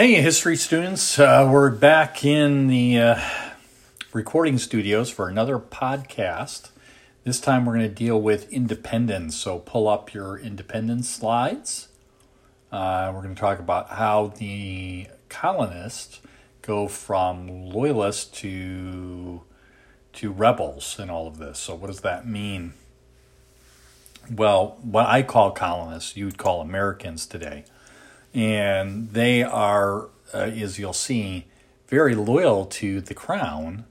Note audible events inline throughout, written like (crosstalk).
Hey, history students. Uh, we're back in the uh, recording studios for another podcast. This time we're going to deal with independence. So pull up your independence slides. Uh, we're going to talk about how the colonists go from loyalists to to rebels in all of this. So what does that mean? Well, what I call colonists, you would call Americans today and they are, uh, as you'll see, very loyal to the crown,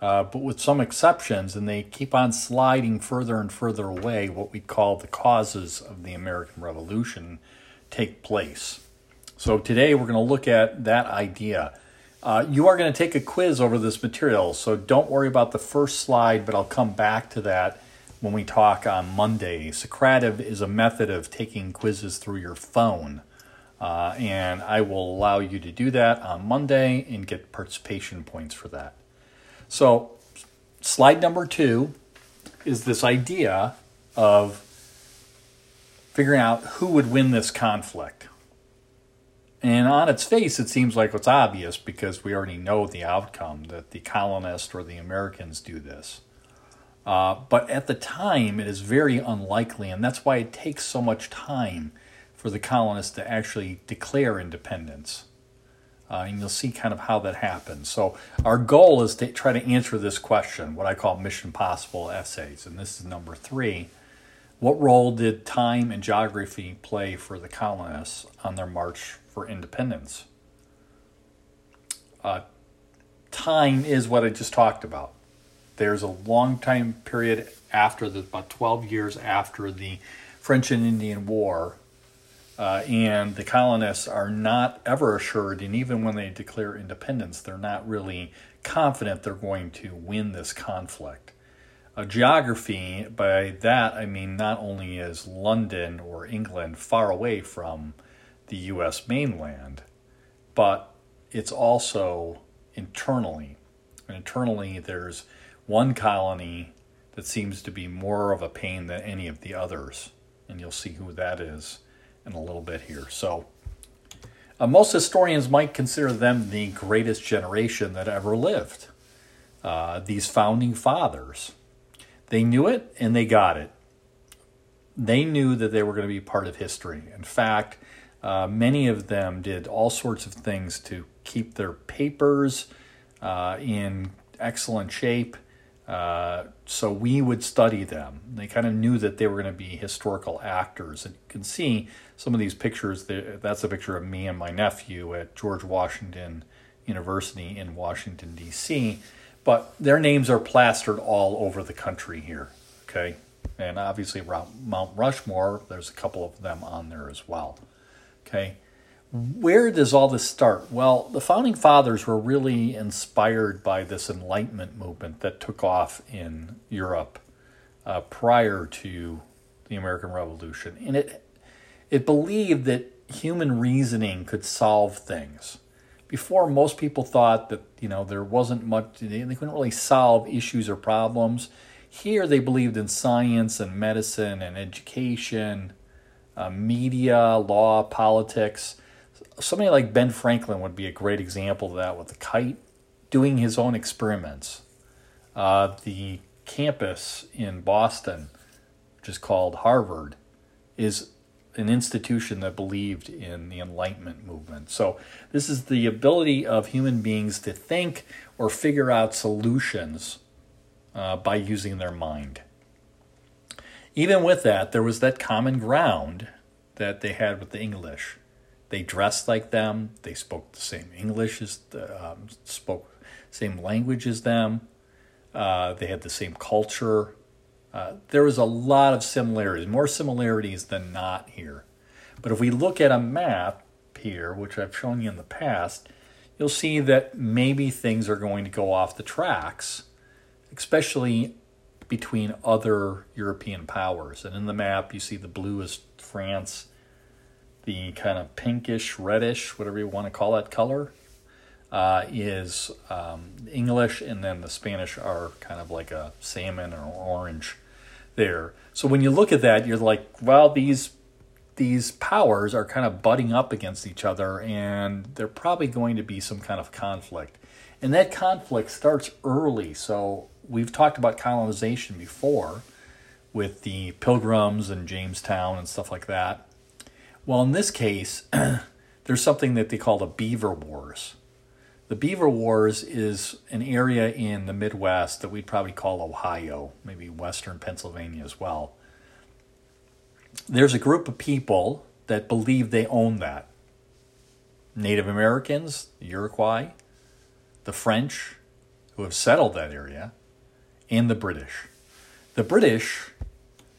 uh, but with some exceptions, and they keep on sliding further and further away. What we call the causes of the American Revolution take place. So today we're going to look at that idea. Uh, you are going to take a quiz over this material, so don't worry about the first slide, but I'll come back to that when we talk on Monday. Socrative is a method of taking quizzes through your phone. Uh, and I will allow you to do that on Monday and get participation points for that. So, slide number two is this idea of figuring out who would win this conflict. And on its face, it seems like it's obvious because we already know the outcome that the colonists or the Americans do this. Uh, but at the time, it is very unlikely, and that's why it takes so much time for the colonists to actually declare independence. Uh, and you'll see kind of how that happens. So, our goal is to try to answer this question, what I call Mission Possible essays. And this is number three. What role did time and geography play for the colonists on their march for independence? Uh, time is what I just talked about. There's a long time period after the, about 12 years after the French and Indian War uh, and the colonists are not ever assured, and even when they declare independence, they're not really confident they're going to win this conflict. Uh, geography, by that I mean not only is London or England far away from the US mainland, but it's also internally. And internally, there's one colony that seems to be more of a pain than any of the others, and you'll see who that is in a little bit here. So, uh, most historians might consider them the greatest generation that ever lived. Uh, these founding fathers. They knew it and they got it. They knew that they were going to be part of history. In fact, uh, many of them did all sorts of things to keep their papers uh, in excellent shape uh, so we would study them. They kind of knew that they were going to be historical actors. And you can see some of these pictures. That's a picture of me and my nephew at George Washington University in Washington, D.C. But their names are plastered all over the country here. Okay. And obviously, Mount Rushmore, there's a couple of them on there as well. Okay where does all this start? Well, the founding fathers were really inspired by this Enlightenment movement that took off in Europe uh, prior to the American Revolution, and it it believed that human reasoning could solve things. Before, most people thought that you know there wasn't much; they, they couldn't really solve issues or problems. Here, they believed in science and medicine and education, uh, media, law, politics somebody like Ben Franklin would be a great example of that with the kite, doing his own experiments. Uh, the campus in Boston, which is called Harvard, is an institution that believed in the Enlightenment movement. So, this is the ability of human beings to think or figure out solutions uh, by using their mind. Even with that, there was that common ground that they had with the English. They dressed like them. They spoke the same English as um, spoke same language as them. Uh, they had the same culture. Uh, there was a lot of similarities, more similarities than not here. But if we look at a map here, which I've shown you in the past, you'll see that maybe things are going to go off the tracks, especially between other European powers. And in the map, you see the blue is France, the kind of pinkish, reddish, whatever you want to call that color, uh, is um, English, and then the Spanish are kind of like a salmon or orange there. So when you look at that, you're like, well, these these powers are kind of butting up against each other, and they're probably going to be some kind of conflict. And that conflict starts early. So we've talked about colonization before with the pilgrims and Jamestown and stuff like that. Well, in this case, (clears throat) there's something that they call the Beaver Wars. The Beaver Wars is an area in the Midwest that we'd probably call Ohio, maybe Western Pennsylvania as well. There's a group of people that believe they own that. Native Americans, the Iroquois, the French, who have settled that area, and the British. The British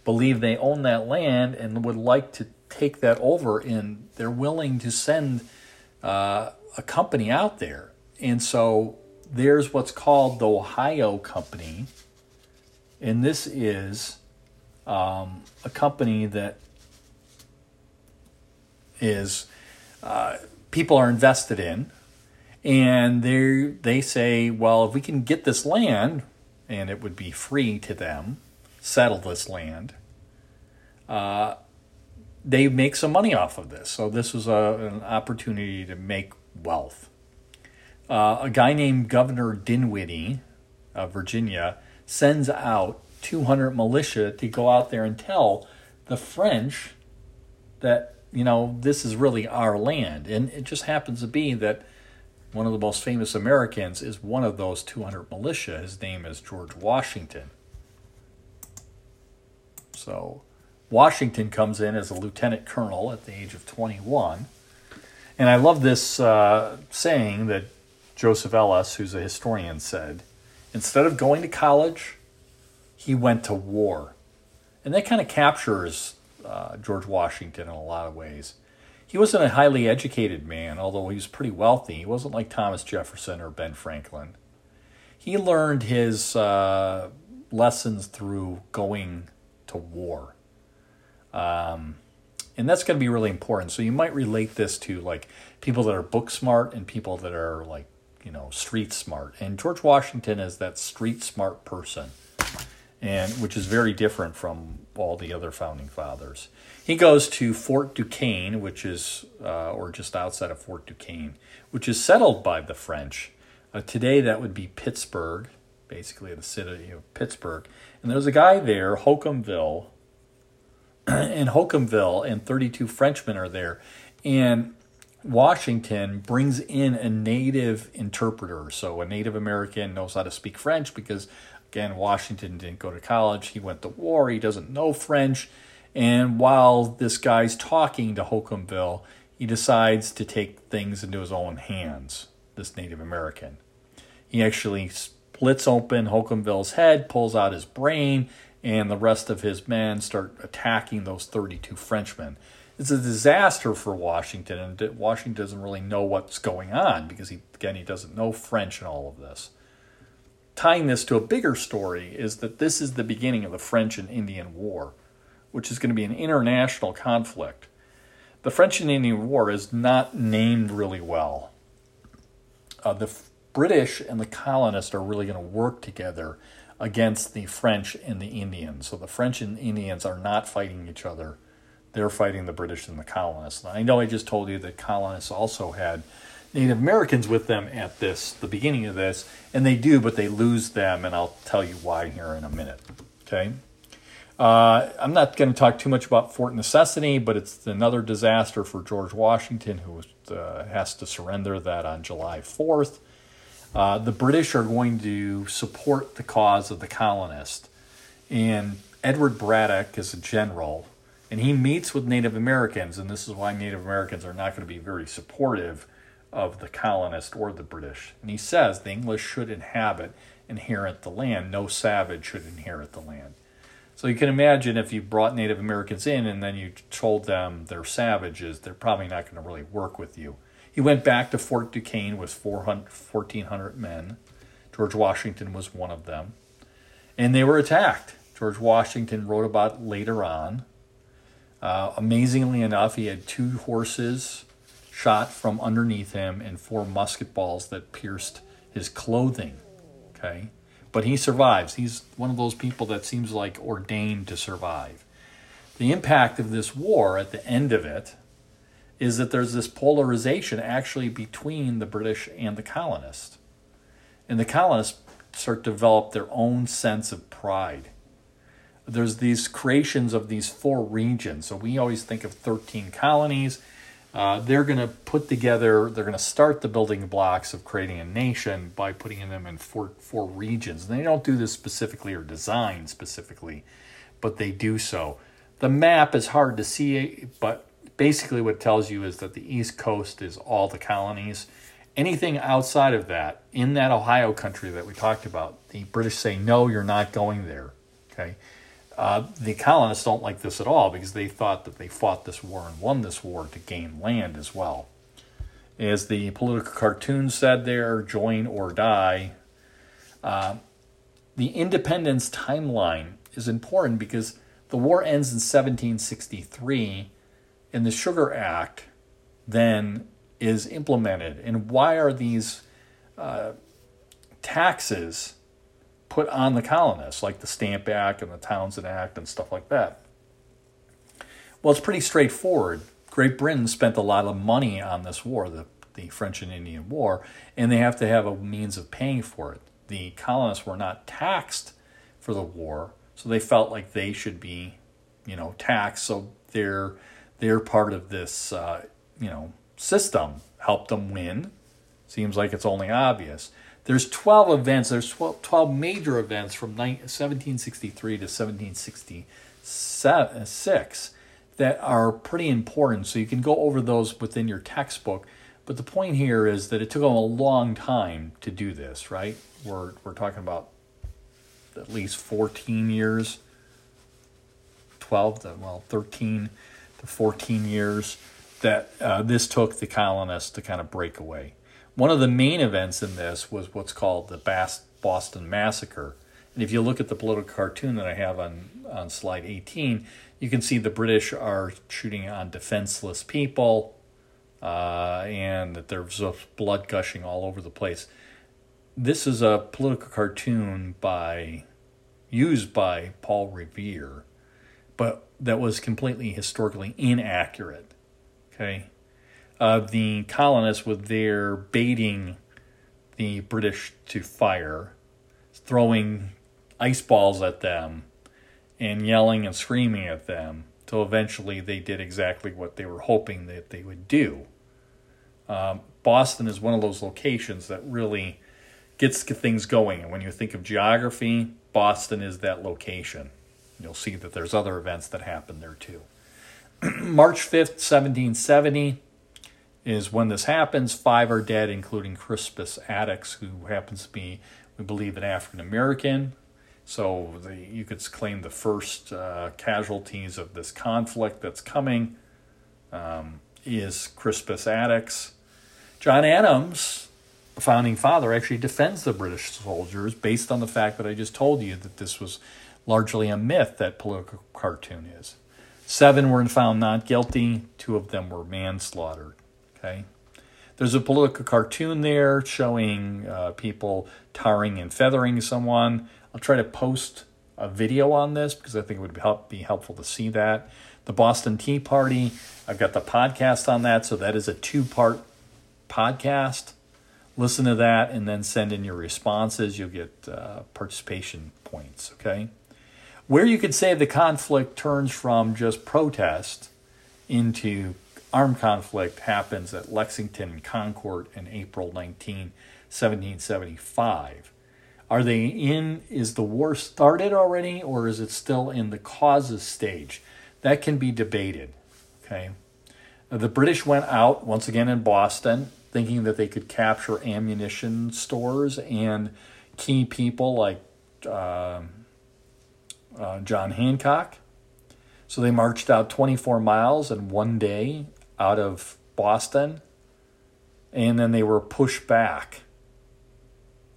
believe they own that land and would like to take that over, and they're willing to send uh, a company out there. And so there's what's called the Ohio Company, and this is um, a company that is uh, people are invested in, and they they say, well, if we can get this land, and it would be free to them, settle this land. Uh, they make some money off of this. So this was a, an opportunity to make wealth. Uh, a guy named Governor Dinwiddie of Virginia sends out 200 militia to go out there and tell the French that, you know, this is really our land. And it just happens to be that one of the most famous Americans is one of those 200 militia. His name is George Washington. So Washington comes in as a lieutenant colonel at the age of 21. And I love this uh, saying that Joseph Ellis, who's a historian, said instead of going to college, he went to war. And that kind of captures uh, George Washington in a lot of ways. He wasn't a highly educated man, although he was pretty wealthy. He wasn't like Thomas Jefferson or Ben Franklin. He learned his uh, lessons through going to war. Um, and that's going to be really important. So you might relate this to like people that are book smart and people that are like, you know, street smart. And George Washington is that street smart person and which is very different from all the other founding fathers. He goes to Fort Duquesne, which is, uh, or just outside of Fort Duquesne, which is settled by the French. Uh, today, that would be Pittsburgh, basically the city of Pittsburgh. And there's a guy there, Holcomville, (clears throat) and Holcomville, and 32 Frenchmen are there. And Washington brings in a native interpreter. So a Native American knows how to speak French because Again, Washington didn't go to college. He went to war. He doesn't know French. And while this guy's talking to Holcomville, he decides to take things into his own hands, this Native American. He actually splits open Holcomville's head, pulls out his brain, and the rest of his men start attacking those 32 Frenchmen. It's a disaster for Washington, and Washington doesn't really know what's going on because, he, again, he doesn't know French and all of this tying this to a bigger story is that this is the beginning of the French and Indian War, which is going to be an international conflict. The French and Indian War is not named really well. Uh, the British and the colonists are really going to work together against the French and the Indians. So the French and Indians are not fighting each other. They're fighting the British and the colonists. I know I just told you that colonists also had Native Americans with them at this, the beginning of this, and they do, but they lose them, and I'll tell you why here in a minute. Okay. Uh, I'm not going to talk too much about Fort Necessity, but it's another disaster for George Washington, who uh, has to surrender that on July 4th. Uh, the British are going to support the cause of the colonists, and Edward Braddock is a general, and he meets with Native Americans, and this is why Native Americans are not going to be very supportive of the colonist or the British. And he says the English should inhabit, inherit the land. No savage should inherit the land. So you can imagine if you brought Native Americans in and then you told them they're savages, they're probably not going to really work with you. He went back to Fort Duquesne with 400, 1,400 men. George Washington was one of them. And they were attacked. George Washington wrote about later on. Uh, amazingly enough, he had two horses shot from underneath him and four musket balls that pierced his clothing. Okay. But he survives. He's one of those people that seems like ordained to survive. The impact of this war at the end of it is that there's this polarization actually between the British and the colonists. And the colonists start to develop their own sense of pride. There's these creations of these four regions. So we always think of 13 colonies. Uh, they're going to put together, they're going to start the building blocks of creating a nation by putting them in four, four regions. And they don't do this specifically or design specifically, but they do so. The map is hard to see, but basically what tells you is that the East Coast is all the colonies. Anything outside of that, in that Ohio country that we talked about, the British say, no, you're not going there. Okay. Uh, the colonists don't like this at all because they thought that they fought this war and won this war to gain land as well. As the political cartoon said there, join or die. Uh, the independence timeline is important because the war ends in 1763 and the Sugar Act then is implemented. And why are these uh, taxes put on the colonists, like the Stamp Act and the Townshend Act and stuff like that? Well, it's pretty straightforward. Great Britain spent a lot of money on this war, the, the French and Indian War, and they have to have a means of paying for it. The colonists were not taxed for the war, so they felt like they should be, you know, taxed. So they're they're part of this, uh, you know, system. Help them win. Seems like it's only obvious. There's 12 events. There's 12, 12 major events from 1763 to 1766 that are pretty important. So you can go over those within your textbook. But the point here is that it took them a long time to do this, right? We're, we're talking about at least 14 years, 12 to, well, 13 to 14 years that uh, this took the colonists to kind of break away. One of the main events in this was what's called the Bas- Boston Massacre. And if you look at the political cartoon that I have on, on slide 18, you can see the British are shooting on defenseless people uh, and that there's blood gushing all over the place. This is a political cartoon by used by Paul Revere, but that was completely historically inaccurate. Okay, uh, the colonists were there baiting the British to fire, throwing ice balls at them, and yelling and screaming at them. Till eventually they did exactly what they were hoping that they would do. Um, Boston is one of those locations that really gets things going. And when you think of geography, Boston is that location. You'll see that there's other events that happen there too. (clears throat) March 5th, 1770 is when this happens. Five are dead, including Crispus Attucks, who happens to be, we believe, an African American. So the, you could claim the first uh, casualties of this conflict that's coming um, is Crispus Attucks. John Adams, the founding father, actually defends the British soldiers based on the fact that I just told you that this was largely a myth that political cartoon is. Seven were found not guilty, two of them were manslaughter. Okay. There's a political cartoon there showing uh, people tarring and feathering someone. I'll try to post a video on this because I think it would help, be helpful to see that. The Boston Tea Party, I've got the podcast on that, so that is a two part podcast. Listen to that and then send in your responses. You'll get uh, participation points, okay? Where you could say the conflict turns from just protest into armed conflict happens at Lexington and Concord in April 19, 1775. Are they in, is the war started already or is it still in the causes stage? That can be debated. Okay. The British went out once again in Boston thinking that they could capture ammunition stores and key people like. Uh, uh, John Hancock. So they marched out 24 miles in one day out of Boston, and then they were pushed back.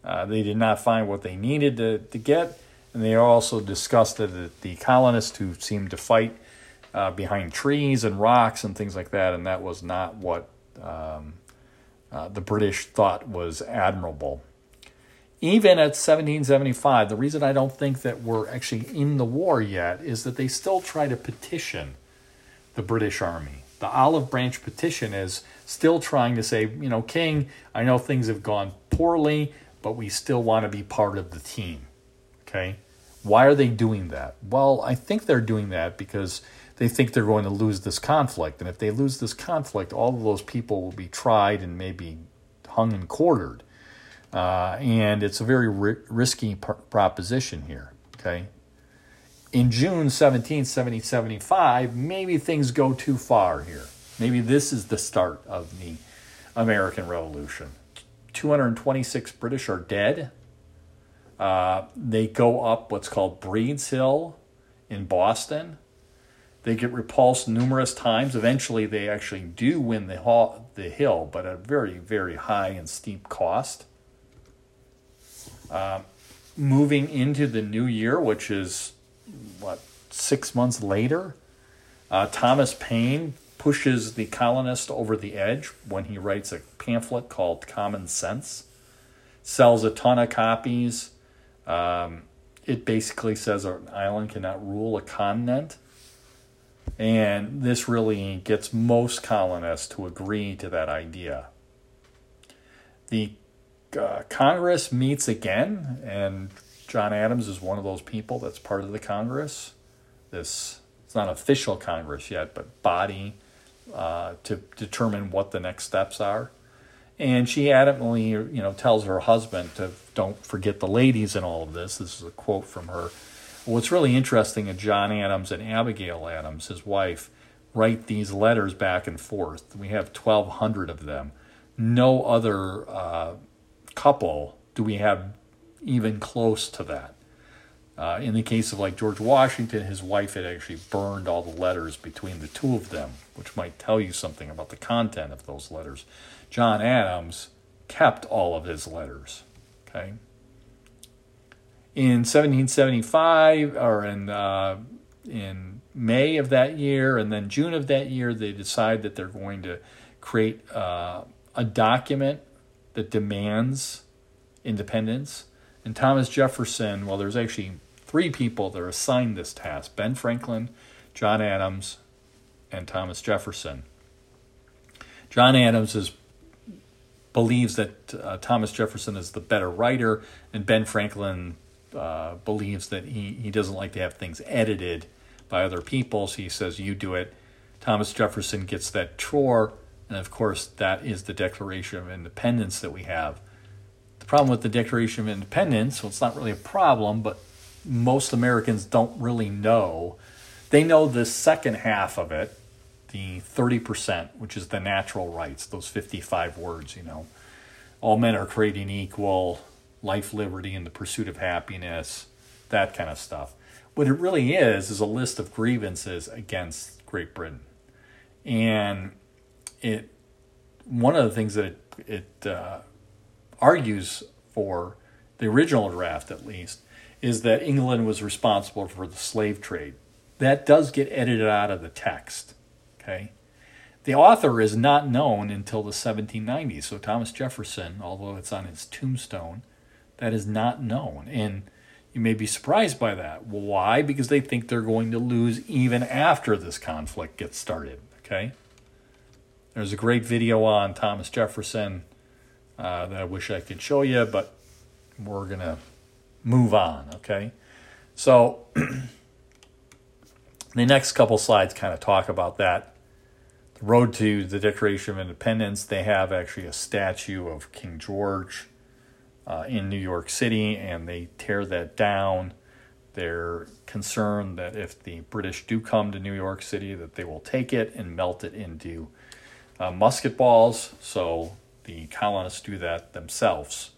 Uh, they did not find what they needed to, to get, and they also disgusted at the colonists who seemed to fight uh, behind trees and rocks and things like that, and that was not what um, uh, the British thought was admirable. Even at 1775, the reason I don't think that we're actually in the war yet is that they still try to petition the British Army. The Olive Branch petition is still trying to say, you know, King, I know things have gone poorly, but we still want to be part of the team. Okay? Why are they doing that? Well, I think they're doing that because they think they're going to lose this conflict. And if they lose this conflict, all of those people will be tried and maybe hung and quartered. Uh, and it's a very ri- risky pr- proposition here. Okay. In June 17, 1775, maybe things go too far here. Maybe this is the start of the American Revolution. 226 British are dead. Uh, they go up what's called Breed's Hill in Boston. They get repulsed numerous times. Eventually, they actually do win the, the hill, but at a very, very high and steep cost. Uh, moving into the new year, which is what six months later, uh, Thomas Paine pushes the colonists over the edge when he writes a pamphlet called Common Sense. Sells a ton of copies. Um, it basically says an island cannot rule a continent. And this really gets most colonists to agree to that idea. The uh, Congress meets again, and John Adams is one of those people that's part of the Congress. This it's not official Congress yet, but body uh, to determine what the next steps are. And she adamantly, you know, tells her husband to don't forget the ladies in all of this. This is a quote from her. What's really interesting is John Adams and Abigail Adams, his wife, write these letters back and forth. We have 1,200 of them. No other uh, couple do we have even close to that. Uh, in the case of like George Washington, his wife had actually burned all the letters between the two of them, which might tell you something about the content of those letters. John Adams kept all of his letters. Okay. In 1775, or in uh, in May of that year, and then June of that year, they decide that they're going to create uh, a document that demands independence. And Thomas Jefferson, well, there's actually three people that are assigned this task Ben Franklin, John Adams, and Thomas Jefferson. John Adams is, believes that uh, Thomas Jefferson is the better writer, and Ben Franklin uh, believes that he, he doesn't like to have things edited by other people, so he says, You do it. Thomas Jefferson gets that chore, and of course, that is the Declaration of Independence that we have. The problem with the Declaration of Independence, well, it's not really a problem, but most Americans don't really know. They know the second half of it, the 30%, which is the natural rights, those 55 words, you know. All men are created equal, life, liberty, and the pursuit of happiness, that kind of stuff. What it really is, is a list of grievances against Great Britain. And it, one of the things that it, it uh, argues for, the original draft at least, is that England was responsible for the slave trade. That does get edited out of the text. Okay. The author is not known until the 1790s. So Thomas Jefferson, although it's on his tombstone, that is not known. And you may be surprised by that. Why? Because they think they're going to lose even after this conflict gets started. Okay. There's a great video on Thomas Jefferson uh, that I wish I could show you, but we're going to move on, okay? So (clears throat) the next couple slides kind of talk about that. The road to the Declaration of Independence, they have actually a statue of King George uh, in New York City, and they tear that down. They're concerned that if the British do come to New York City, that they will take it and melt it into uh, musket balls. So the colonists do that themselves.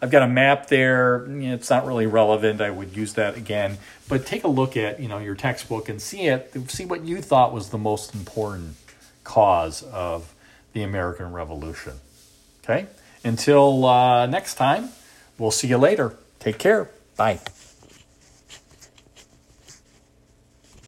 I've got a map there. It's not really relevant. I would use that again. But take a look at you know your textbook and see it. See what you thought was the most important cause of the American Revolution. Okay. Until uh, next time, we'll see you later. Take care. Bye.